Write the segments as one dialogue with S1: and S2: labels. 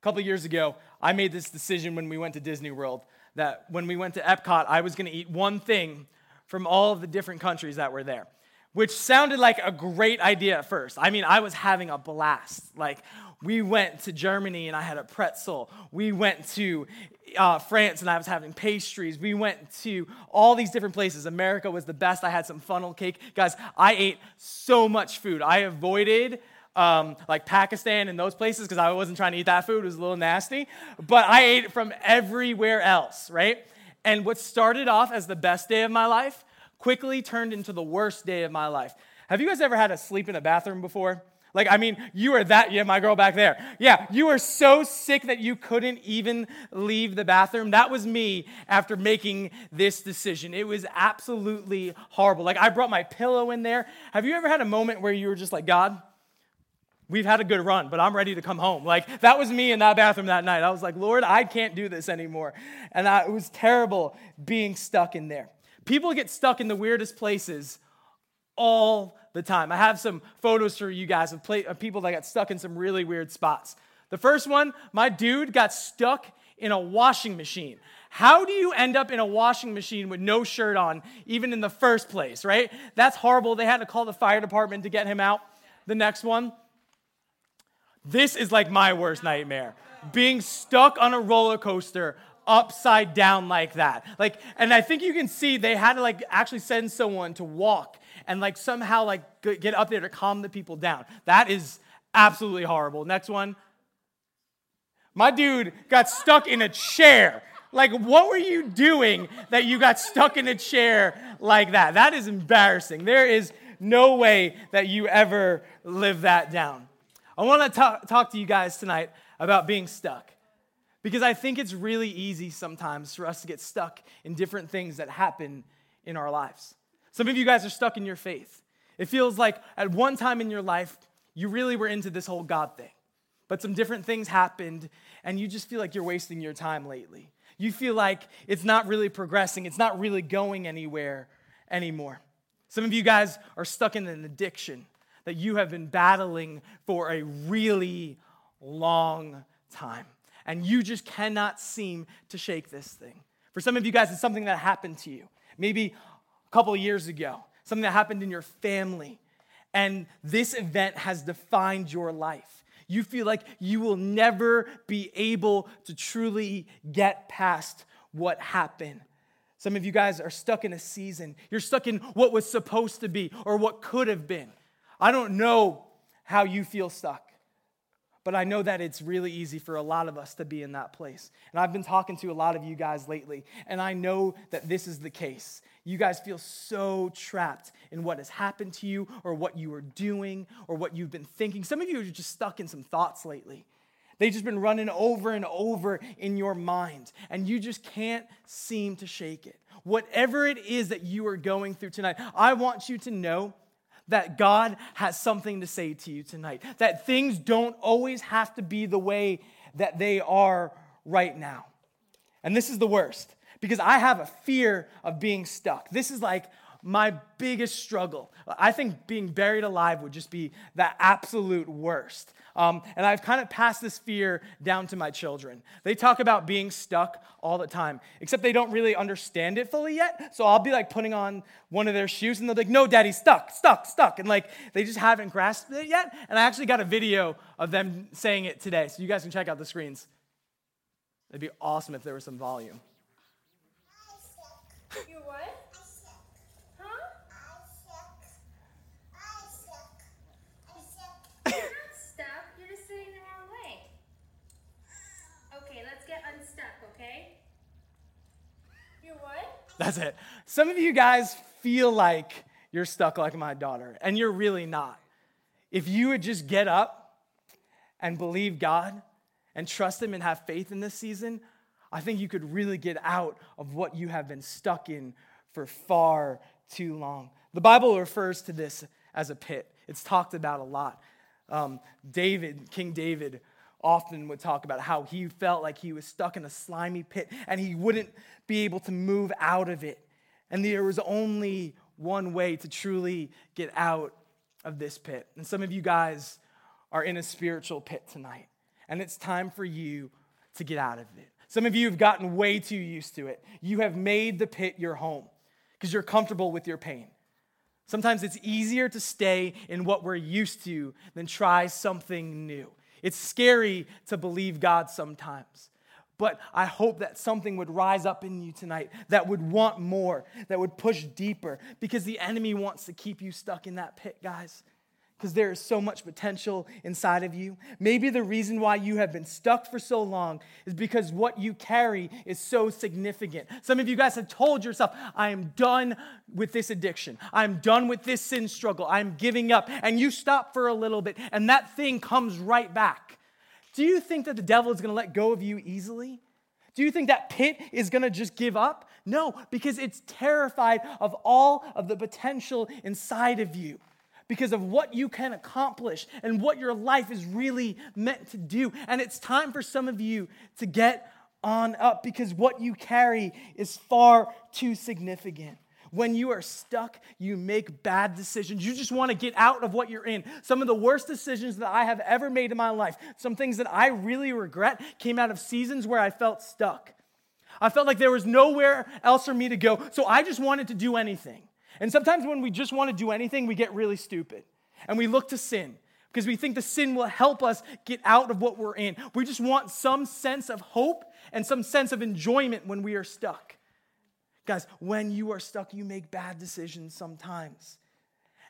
S1: A couple years ago, I made this decision when we went to Disney World that when we went to Epcot, I was going to eat one thing from all of the different countries that were there, which sounded like a great idea at first. I mean, I was having a blast. Like, we went to Germany and I had a pretzel. We went to uh, France and I was having pastries. We went to all these different places. America was the best. I had some funnel cake. Guys, I ate so much food. I avoided um, like Pakistan and those places because I wasn't trying to eat that food. It was a little nasty. But I ate it from everywhere else, right? And what started off as the best day of my life quickly turned into the worst day of my life. Have you guys ever had to sleep in a bathroom before? Like, I mean, you are that, yeah, my girl back there. Yeah, you were so sick that you couldn't even leave the bathroom. That was me after making this decision. It was absolutely horrible. Like, I brought my pillow in there. Have you ever had a moment where you were just like, God, we've had a good run, but I'm ready to come home. Like, that was me in that bathroom that night. I was like, Lord, I can't do this anymore. And I, it was terrible being stuck in there. People get stuck in the weirdest places all the time. I have some photos for you guys of, play, of people that got stuck in some really weird spots. The first one, my dude got stuck in a washing machine. How do you end up in a washing machine with no shirt on, even in the first place, right? That's horrible. They had to call the fire department to get him out. The next one, this is like my worst nightmare. Being stuck on a roller coaster upside down like that. Like, and I think you can see they had to like actually send someone to walk and like somehow like get up there to calm the people down. That is absolutely horrible. Next one. My dude got stuck in a chair. Like, what were you doing that you got stuck in a chair like that? That is embarrassing. There is no way that you ever live that down. I want to talk, talk to you guys tonight about being stuck because I think it's really easy sometimes for us to get stuck in different things that happen in our lives. Some of you guys are stuck in your faith. It feels like at one time in your life, you really were into this whole God thing, but some different things happened, and you just feel like you're wasting your time lately. You feel like it's not really progressing, it's not really going anywhere anymore. Some of you guys are stuck in an addiction that you have been battling for a really long time. And you just cannot seem to shake this thing. For some of you guys, it's something that happened to you. Maybe a couple of years ago, something that happened in your family. And this event has defined your life. You feel like you will never be able to truly get past what happened. Some of you guys are stuck in a season. You're stuck in what was supposed to be or what could have been. I don't know how you feel stuck, but I know that it's really easy for a lot of us to be in that place. And I've been talking to a lot of you guys lately, and I know that this is the case. You guys feel so trapped in what has happened to you, or what you are doing, or what you've been thinking. Some of you are just stuck in some thoughts lately. They've just been running over and over in your mind, and you just can't seem to shake it. Whatever it is that you are going through tonight, I want you to know that God has something to say to you tonight, that things don't always have to be the way that they are right now. And this is the worst because I have a fear of being stuck. This is like my biggest struggle. I think being buried alive would just be the absolute worst. Um, and I've kind of passed this fear down to my children. They talk about being stuck all the time, except they don't really understand it fully yet. So I'll be like putting on one of their shoes and they'll be like, no, daddy, stuck, stuck, stuck. And like they just haven't grasped it yet. And I actually got a video of them saying it today. So you guys can check out the screens. It'd be awesome if there was some volume.
S2: You what?
S1: That's it. Some of you guys feel like you're stuck like my daughter, and you're really not. If you would just get up and believe God and trust Him and have faith in this season, I think you could really get out of what you have been stuck in for far too long. The Bible refers to this as a pit, it's talked about a lot. Um, David, King David, often would talk about how he felt like he was stuck in a slimy pit and he wouldn't be able to move out of it. And there was only one way to truly get out of this pit. And some of you guys are in a spiritual pit tonight. and it's time for you to get out of it. Some of you have gotten way too used to it. You have made the pit your home because you're comfortable with your pain. Sometimes it's easier to stay in what we're used to than try something new. It's scary to believe God sometimes. But I hope that something would rise up in you tonight that would want more, that would push deeper, because the enemy wants to keep you stuck in that pit, guys because there is so much potential inside of you. Maybe the reason why you have been stuck for so long is because what you carry is so significant. Some of you guys have told yourself, I am done with this addiction. I'm done with this sin struggle. I'm giving up. And you stop for a little bit, and that thing comes right back. Do you think that the devil is going to let go of you easily? Do you think that pit is going to just give up? No, because it's terrified of all of the potential inside of you because of what you can accomplish and what your life is really meant to do. And it's time for some of you to get on up because what you carry is far too significant. When you are stuck, you make bad decisions. You just want to get out of what you're in. Some of the worst decisions that I have ever made in my life, some things that I really regret, came out of seasons where I felt stuck. I felt like there was nowhere else for me to go, so I just wanted to do anything. And sometimes when we just want to do anything, we get really stupid and we look to sin because we think the sin will help us get out of what we're in. We just want some sense of hope and some sense of enjoyment when we are stuck. Guys, when you are stuck, you make bad decisions sometimes.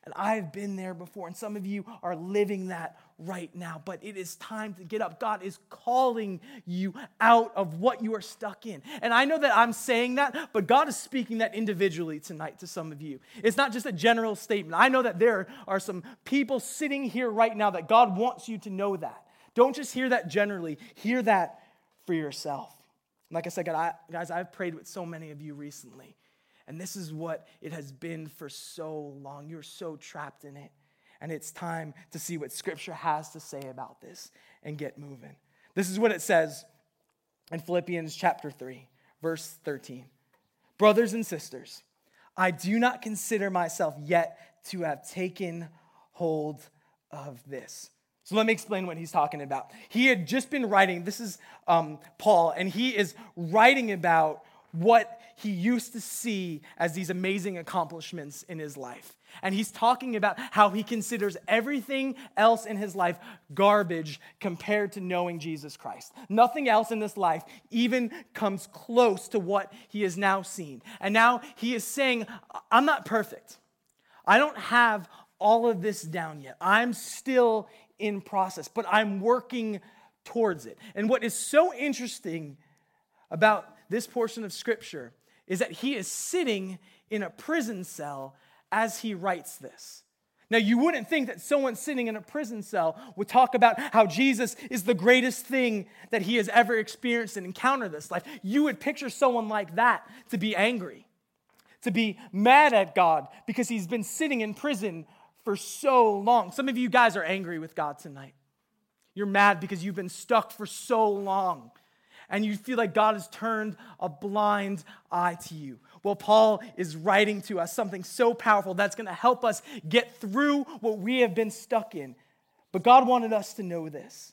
S1: And I've been there before, and some of you are living that right now. But it is time to get up. God is calling you out of what you are stuck in. And I know that I'm saying that, but God is speaking that individually tonight to some of you. It's not just a general statement. I know that there are some people sitting here right now that God wants you to know that. Don't just hear that generally, hear that for yourself. Like I said, God, I, guys, I've prayed with so many of you recently. And this is what it has been for so long. You're so trapped in it. And it's time to see what Scripture has to say about this and get moving. This is what it says in Philippians chapter 3, verse 13. Brothers and sisters, I do not consider myself yet to have taken hold of this. So let me explain what he's talking about. He had just been writing, this is um, Paul, and he is writing about what he used to see as these amazing accomplishments in his life. And he's talking about how he considers everything else in his life garbage compared to knowing Jesus Christ. Nothing else in this life even comes close to what he has now seen. And now he is saying, I'm not perfect. I don't have all of this down yet. I'm still in process, but I'm working towards it. And what is so interesting about this portion of scripture is that he is sitting in a prison cell as he writes this. Now, you wouldn't think that someone sitting in a prison cell would talk about how Jesus is the greatest thing that he has ever experienced and encountered this life. You would picture someone like that to be angry, to be mad at God because he's been sitting in prison for so long. Some of you guys are angry with God tonight. You're mad because you've been stuck for so long and you feel like God has turned a blind eye to you. Well, Paul is writing to us something so powerful that's going to help us get through what we have been stuck in. But God wanted us to know this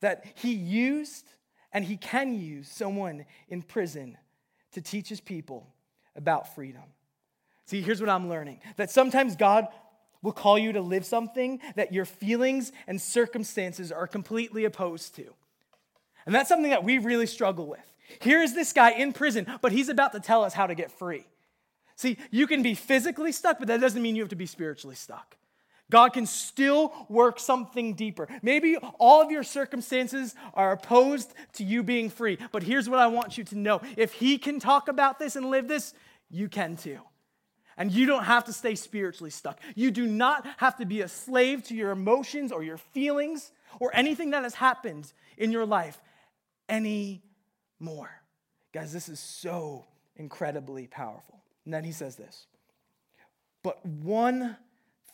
S1: that He used and He can use someone in prison to teach His people about freedom. See, here's what I'm learning that sometimes God will call you to live something that your feelings and circumstances are completely opposed to. And that's something that we really struggle with. Here is this guy in prison, but he's about to tell us how to get free. See, you can be physically stuck, but that doesn't mean you have to be spiritually stuck. God can still work something deeper. Maybe all of your circumstances are opposed to you being free, but here's what I want you to know if He can talk about this and live this, you can too. And you don't have to stay spiritually stuck. You do not have to be a slave to your emotions or your feelings or anything that has happened in your life anymore. Guys, this is so incredibly powerful. And then he says this But one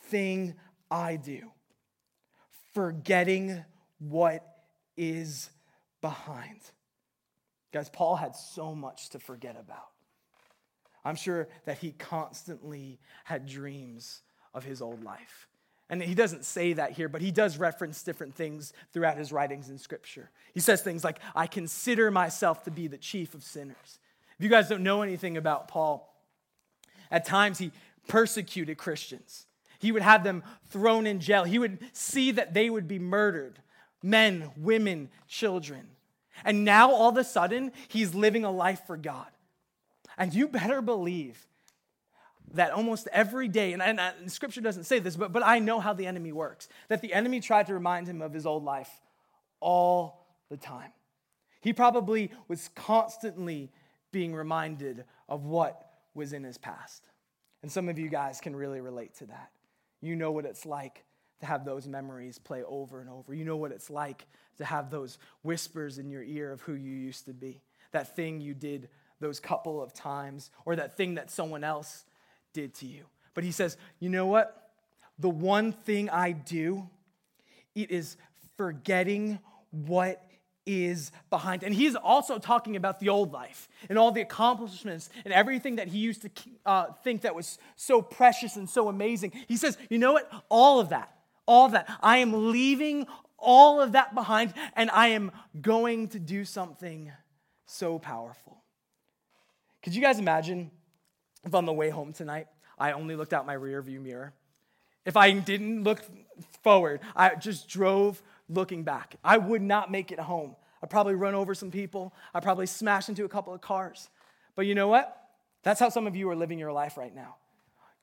S1: thing I do, forgetting what is behind. Guys, Paul had so much to forget about. I'm sure that he constantly had dreams of his old life And he doesn't say that here, but he does reference different things throughout his writings in Scripture. He says things like, I consider myself to be the chief of sinners. If you guys don't know anything about Paul, at times he persecuted Christians. He would have them thrown in jail. He would see that they would be murdered men, women, children. And now all of a sudden, he's living a life for God. And you better believe that almost every day, and, and, scripture doesn't say this, but, but I know how the enemy works, that the enemy tried to remind him of his old life all the time. He probably was constantly being reminded of what was in his past. And some of you guys can really relate to that. You know what it's like to have those memories play over and over. You know what it's like to have those whispers in your ear of who you used to be, that thing you did those couple of times, or that thing that someone else did to you. But he says, you know what? The one thing I do, it is forgetting what is behind. And he's also talking about the old life and all the accomplishments and everything that he used to uh, think that was so precious and so amazing. He says, you know what? All of that, all of that. I am leaving all of that behind and I am going to do something so powerful. Could you guys imagine if on the way home tonight, I only looked out my rear view mirror. If I didn't look forward, I just drove looking back. I would not make it home. I'd probably run over some people. I'd probably smash into a couple of cars. But you know what? That's how some of you are living your life right now.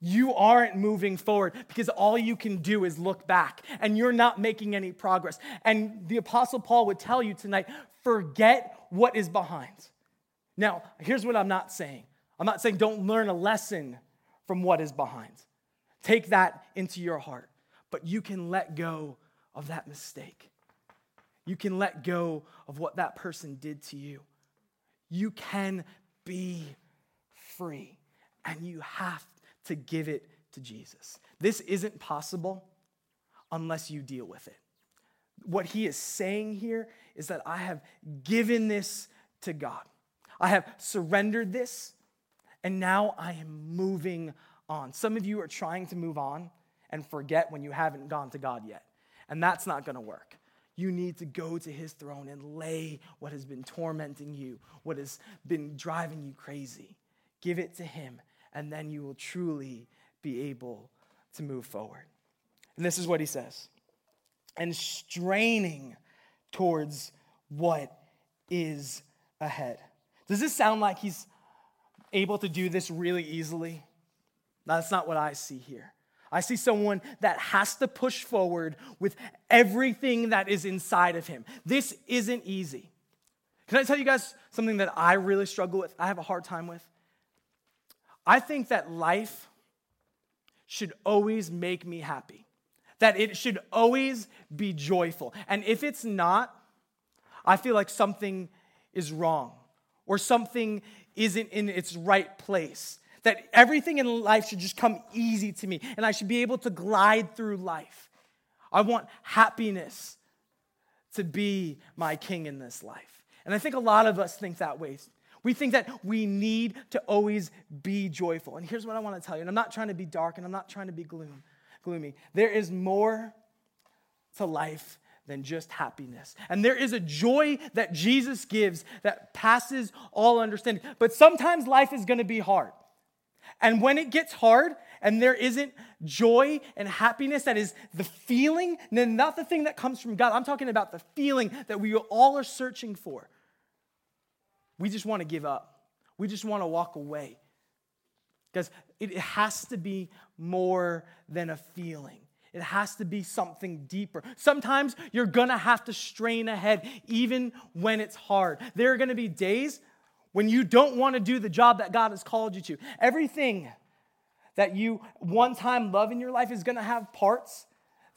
S1: You aren't moving forward because all you can do is look back and you're not making any progress. And the Apostle Paul would tell you tonight forget what is behind. Now, here's what I'm not saying I'm not saying don't learn a lesson from what is behind. Take that into your heart. But you can let go of that mistake. You can let go of what that person did to you. You can be free, and you have to give it to Jesus. This isn't possible unless you deal with it. What he is saying here is that I have given this to God. I have surrendered this and now I am moving on. Some of you are trying to move on and forget when you haven't gone to God yet. And that's not going to work. You need to go to his throne and lay what has been tormenting you, what has been driving you crazy. Give it to him, and then you will truly be able to move forward. And this is what he says and straining towards what is ahead. Does this sound like he's able to do this really easily? That's not what I see here. I see someone that has to push forward with everything that is inside of him. This isn't easy. Can I tell you guys something that I really struggle with? I have a hard time with. I think that life should always make me happy, that it should always be joyful. And if it's not, I feel like something is wrong or something isn't in its right place. That everything in life should just come easy to me and I should be able to glide through life. I want happiness to be my king in this life. And I think a lot of us think that way. We think that we need to always be joyful. And here's what I want to tell you. And I'm not trying to be dark and I'm not trying to be gloom, gloomy. There is more to life than just happiness. And there is a joy that Jesus gives that passes all understanding. But sometimes life is going to be hard. And when it gets hard and there isn't joy and happiness, that is the feeling, not the thing that comes from God. I'm talking about the feeling that we all are searching for. We just want to give up. We just want to walk away. Because it has to be more than a feeling. It has to be something deeper. Sometimes you're gonna have to strain ahead, even when it's hard. There are gonna be days when you don't wanna do the job that God has called you to. Everything that you one time love in your life is gonna have parts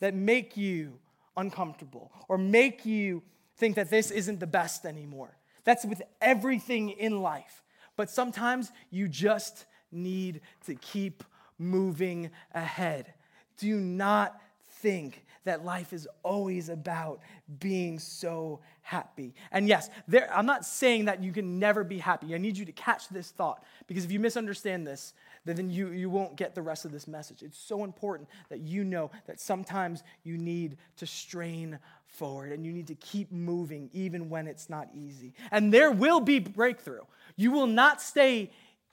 S1: that make you uncomfortable or make you think that this isn't the best anymore. That's with everything in life. But sometimes you just need to keep moving ahead. Do not think that life is always about being so happy. And yes, there, I'm not saying that you can never be happy. I need you to catch this thought because if you misunderstand this, then you, you won't get the rest of this message. It's so important that you know that sometimes you need to strain forward and you need to keep moving even when it's not easy. And there will be breakthrough. You will not stay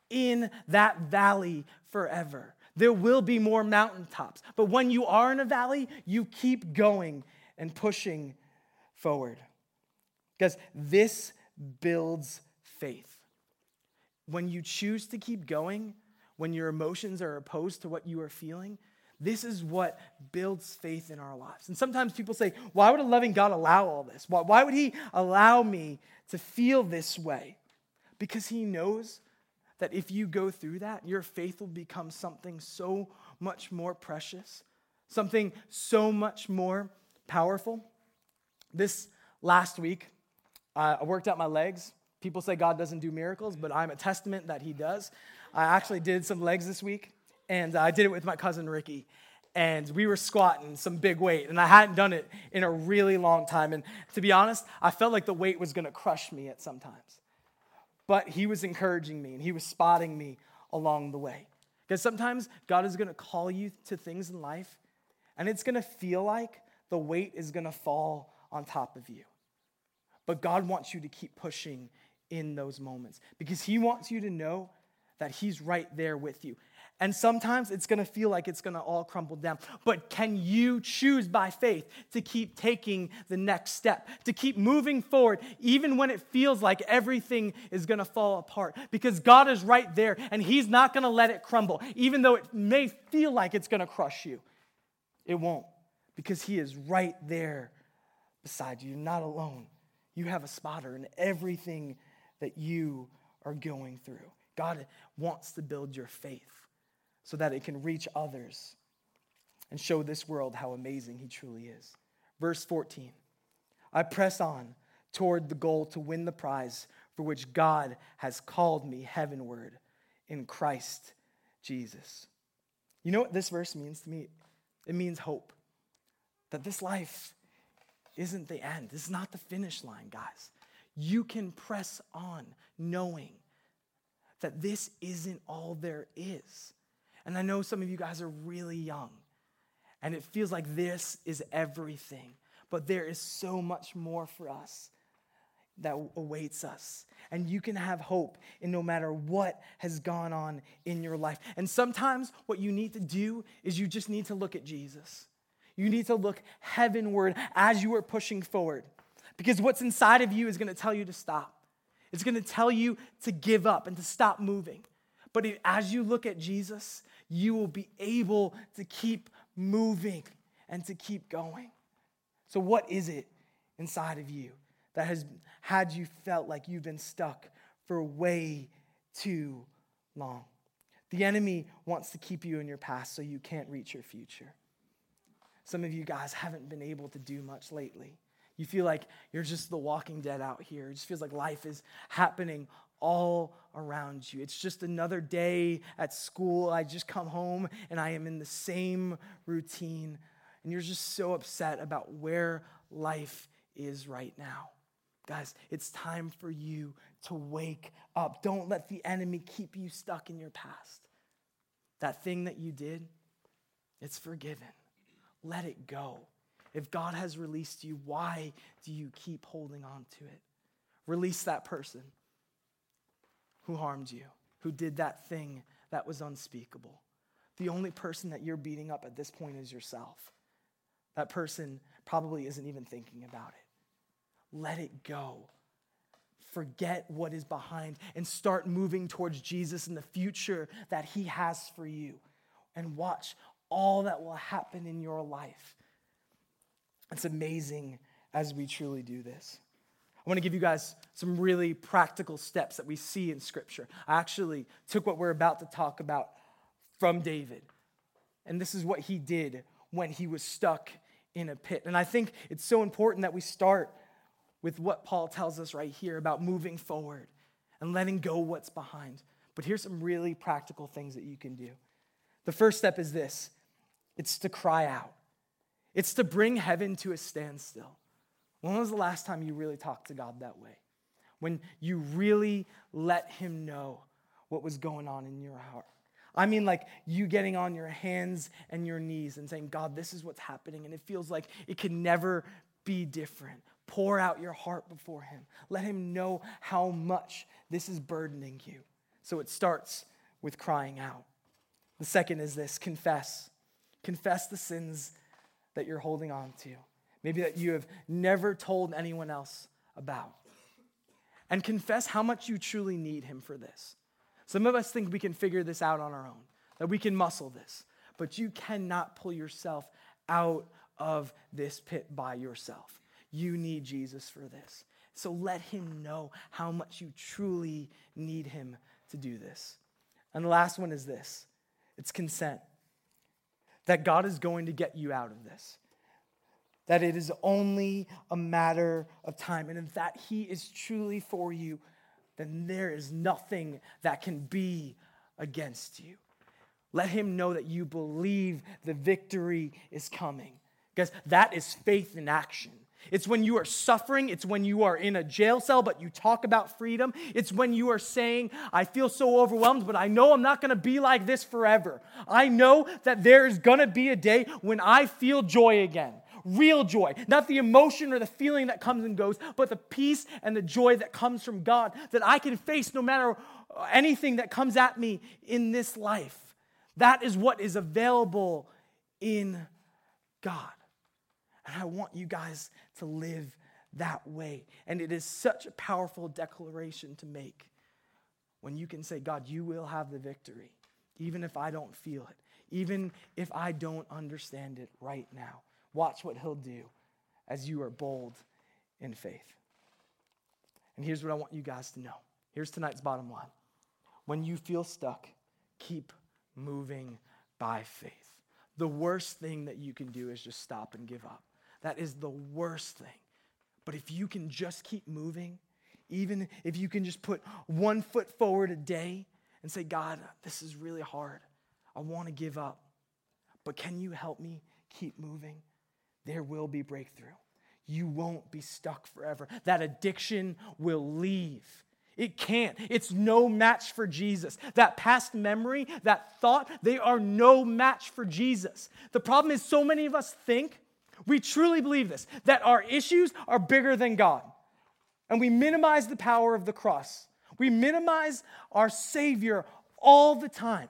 S1: in that valley forever. There will be more mountaintops. But when you are in a valley, you keep going and pushing forward. Because this builds faith. When you choose to keep going, when your emotions are opposed to what you are feeling, this is what builds faith in our lives. And sometimes people say, Why would a loving God allow all this? Why, why would He allow me to feel this way? Because He knows that if you go through that, your faith will become something so much more precious, something so much more powerful. This last week, uh, I worked out my legs. People say God doesn't do miracles, but I'm a testament that He does. I actually did some legs this week, and I did it with my cousin Ricky. And we were squatting some big weight, and I hadn't done it in a really long time. And to be honest, I felt like the weight was gonna crush me at some times. But he was encouraging me, and he was spotting me along the way. Because sometimes God is gonna call you to things in life, and it's gonna feel like the weight is gonna fall on top of you. But God wants you to keep pushing in those moments because He wants you to know that He's right there with you. And sometimes it's gonna feel like it's gonna all crumble down. But can you choose by faith to keep taking the next step, to keep moving forward, even when it feels like everything is gonna fall apart? Because God is right there and He's not gonna let it crumble, even though it may feel like it's gonna crush you. It won't, because He is right there beside you. You're not alone. You have a spotter in everything that you are going through. God wants to build your faith so that it can reach others and show this world how amazing He truly is. Verse 14 I press on toward the goal to win the prize for which God has called me heavenward in Christ Jesus. You know what this verse means to me? It means hope. That this life isn't the end, this is not the finish line, guys. You can press on knowing that this isn't all there is. And I know some of you guys are really young, and it feels like this is everything, but there is so much more for us that awaits us. And you can have hope in no matter what has gone on in your life. And sometimes what you need to do is you just need to look at Jesus. You need to look heavenward as you are pushing forward. Because what's inside of you is going to tell you to stop. It's going to tell you to give up and to stop moving. But as you look at Jesus, you will be able to keep moving and to keep going. So, what is it inside of you that has had you felt like you've been stuck for way too long? The enemy wants to keep you in your past so you can't reach your future. Some of you guys haven't been able to do much lately. You feel like you're just the walking dead out here. It just feels like life is happening all around you. It's just another day at school. I just come home and I am in the same routine. And you're just so upset about where life is right now. Guys, it's time for you to wake up. Don't let the enemy keep you stuck in your past. That thing that you did, it's forgiven. Let it go. If God has released you, why do you keep holding on to it? Release that person who harmed you, who did that thing that was unspeakable. The only person that you're beating up at this point is yourself. That person probably isn't even thinking about it. Let it go. Forget what is behind and start moving towards Jesus and the future that He has for you. And watch all that will happen in your life it's amazing as we truly do this. I want to give you guys some really practical steps that we see in Scripture. I actually took what we're about to talk about from David, and this is what he did when he was stuck in a pit. And I think it's so important that we start with what Paul tells us right here about moving forward and letting go what's behind. But here's some really practical things that you can do. The first step is this it's to cry out. It's to bring heaven to a standstill. When was the last time you really talked to God that way? When you really let Him know what was going on in your heart. I mean, like you getting on your hands and your knees and saying, God, this is what's happening. And it feels like it can never be different. Pour out your heart before Him. Let Him know how much this is burdening you. So it starts with crying out. The second is this confess. Confess the sins that you're holding on to, maybe that you have never told anyone else about. And confess how much you truly need Him for this. Some of us think we can figure this out on our own, that we can muscle this, but you cannot pull yourself out of this pit by yourself. You need Jesus for this. So let him know how much you truly need him to do this. And the last one is this it's consent. That God is going to get you out of this. That it is only a matter of time. And if that He is truly for you, then there is nothing that can be against you. Let him know that you believe the victory is coming. Because that is faith in action. It's when you are suffering. It's when you are in a jail cell, but you talk about freedom. It's when you are saying, I feel so overwhelmed, but I know I'm not going to be like this forever. I know that there is going to be a day when I feel joy again real joy, not the emotion or the feeling that comes and goes, but the peace and the joy that comes from God that I can face no matter anything that comes at me in this life. That is what is available in God. And I want you guys to live that way. And it is such a powerful declaration to make when you can say, God, you will have the victory, even if I don't feel it, even if I don't understand it right now. Watch what he'll do as you are bold in faith. And here's what I want you guys to know. Here's tonight's bottom line. When you feel stuck, keep moving by faith. The worst thing that you can do is just stop and give up. That is the worst thing. But if you can just keep moving, even if you can just put one foot forward a day and say, God, this is really hard. I want to give up. But can you help me keep moving? There will be breakthrough. You won't be stuck forever. That addiction will leave. It can't. It's no match for Jesus. That past memory, that thought, they are no match for Jesus. The problem is, so many of us think, we truly believe this, that our issues are bigger than God. And we minimize the power of the cross. We minimize our Savior all the time.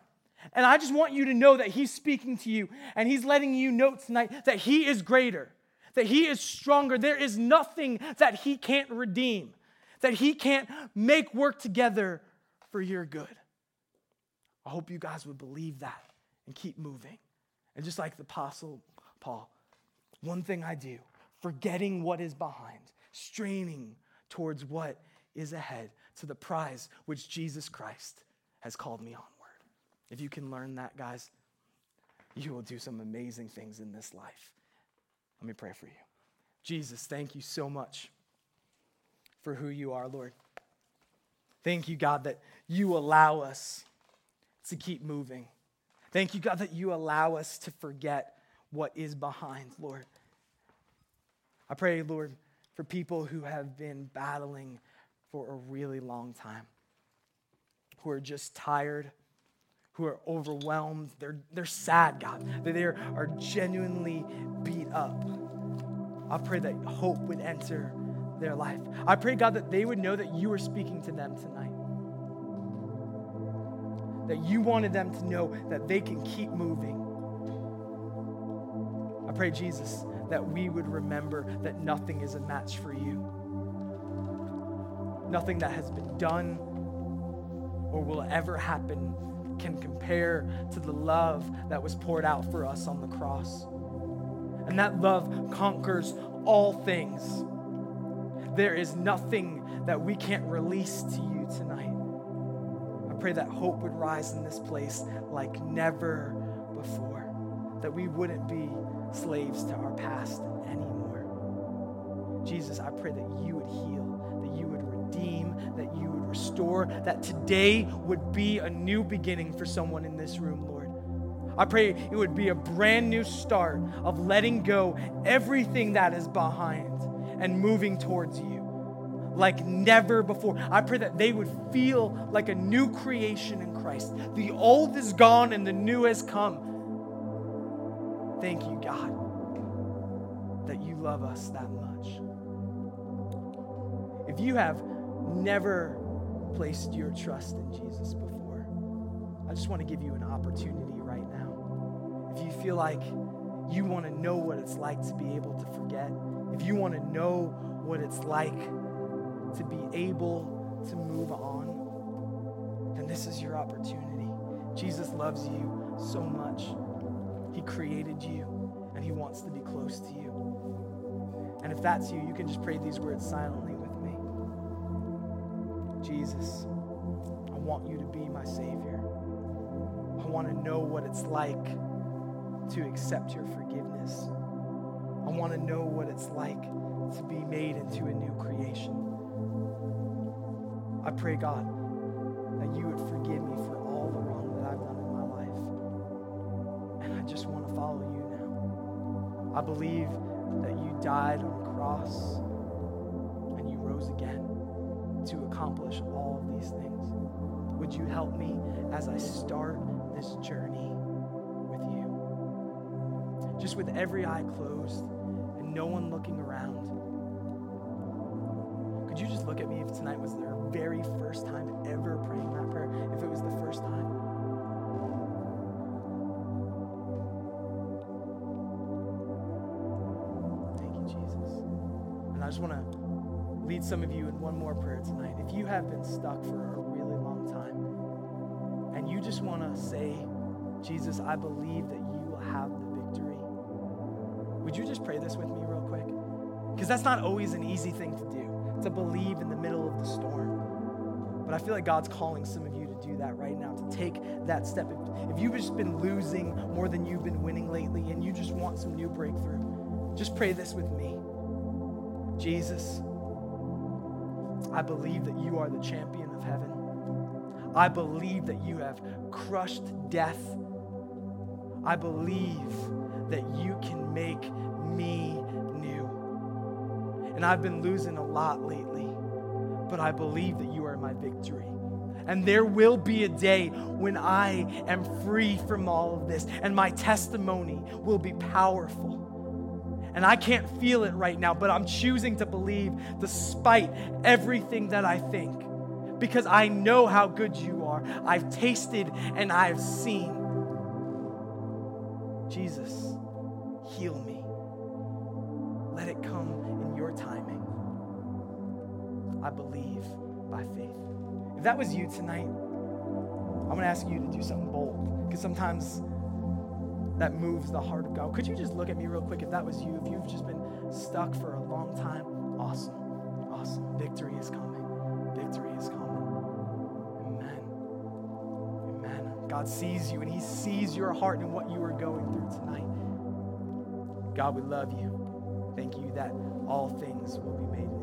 S1: And I just want you to know that He's speaking to you and He's letting you know tonight that He is greater, that He is stronger. There is nothing that He can't redeem, that He can't make work together for your good. I hope you guys would believe that and keep moving. And just like the Apostle Paul, one thing I do, forgetting what is behind, straining towards what is ahead to the prize which Jesus Christ has called me on. If you can learn that, guys, you will do some amazing things in this life. Let me pray for you. Jesus, thank you so much for who you are, Lord. Thank you, God, that you allow us to keep moving. Thank you, God, that you allow us to forget what is behind, Lord. I pray, Lord, for people who have been battling for a really long time, who are just tired who are overwhelmed. They're, they're sad, God. That they are genuinely beat up. I pray that hope would enter their life. I pray, God, that they would know that you are speaking to them tonight. That you wanted them to know that they can keep moving. I pray, Jesus, that we would remember that nothing is a match for you. Nothing that has been done or will ever happen can compare to the love that was poured out for us on the cross. And that love conquers all things. There is nothing that we can't release to you tonight. I pray that hope would rise in this place like never before, that we wouldn't be slaves to our past anymore. Jesus, I pray that you would heal, that you would restore, that today would be a new beginning for someone in this room, Lord. I pray it would be a brand new start of letting go everything that is behind and moving towards you. like never before. I pray that they would feel like a new creation in Christ. The old is gone and the new has come. Thank you, God, that you love us that much. If you have never placed your trust in Jesus before, I just want to give you an opportunity right now. If you feel like you want to know what it's like to be able to forget, if you want to know what it's like to be able to move on, then this is your opportunity. Jesus loves you so much. He created you, and He wants to be close to you. And if that's you, you can just pray these words silently Jesus, I want you to be my Savior. I want to know what it's like to accept your forgiveness. I want to know what it's like to be made into a new creation. I pray, God, that you would forgive me for all the wrong that I've done in my life. And I just want to follow you now. I believe that you died on the cross and you rose again to accomplish all of these things. Would you help me as I start this journey with you? Just with every eye closed and no one looking around. Could you just look at me if tonight was their very first time ever praying that prayer? If it was the first time? Thank you, Jesus. And I just want to lead some of you in one more prayer tonight. If you have been stuck for a really long time and you just want to say, Jesus, I believe that you will have the victory, would you just pray this with me real quick? Because that's not always an easy thing to do, to believe in the middle of the storm. But I feel like God's calling some of you to do that right now, to take that step. If, if you've just been losing more than you've been winning lately and you just want some new breakthrough, just pray this with me. Jesus, I believe that you are the champion of heaven. I believe that you have crushed death. I believe that you can make me new. And I've been losing a lot lately, but I believe that you are my victory. And there will be a day when I am free from all of this, and my testimony will be powerful. And I can't feel it right now, but I'm choosing to believe despite everything that I think because I know how good you are. I've tasted and I've seen. Jesus, heal me. Let it come in your timing. I believe by faith. If that was you tonight, I'm going to ask you to do something bold because sometimes that moves the heart of God. Could you just look at me real quick if that was you? If you've just been stuck for a long time, awesome. Awesome. Victory is coming. Victory is coming. Amen. Amen. God sees you and He sees your heart and what you are going through tonight. God, we love you. Thank you that all things will be made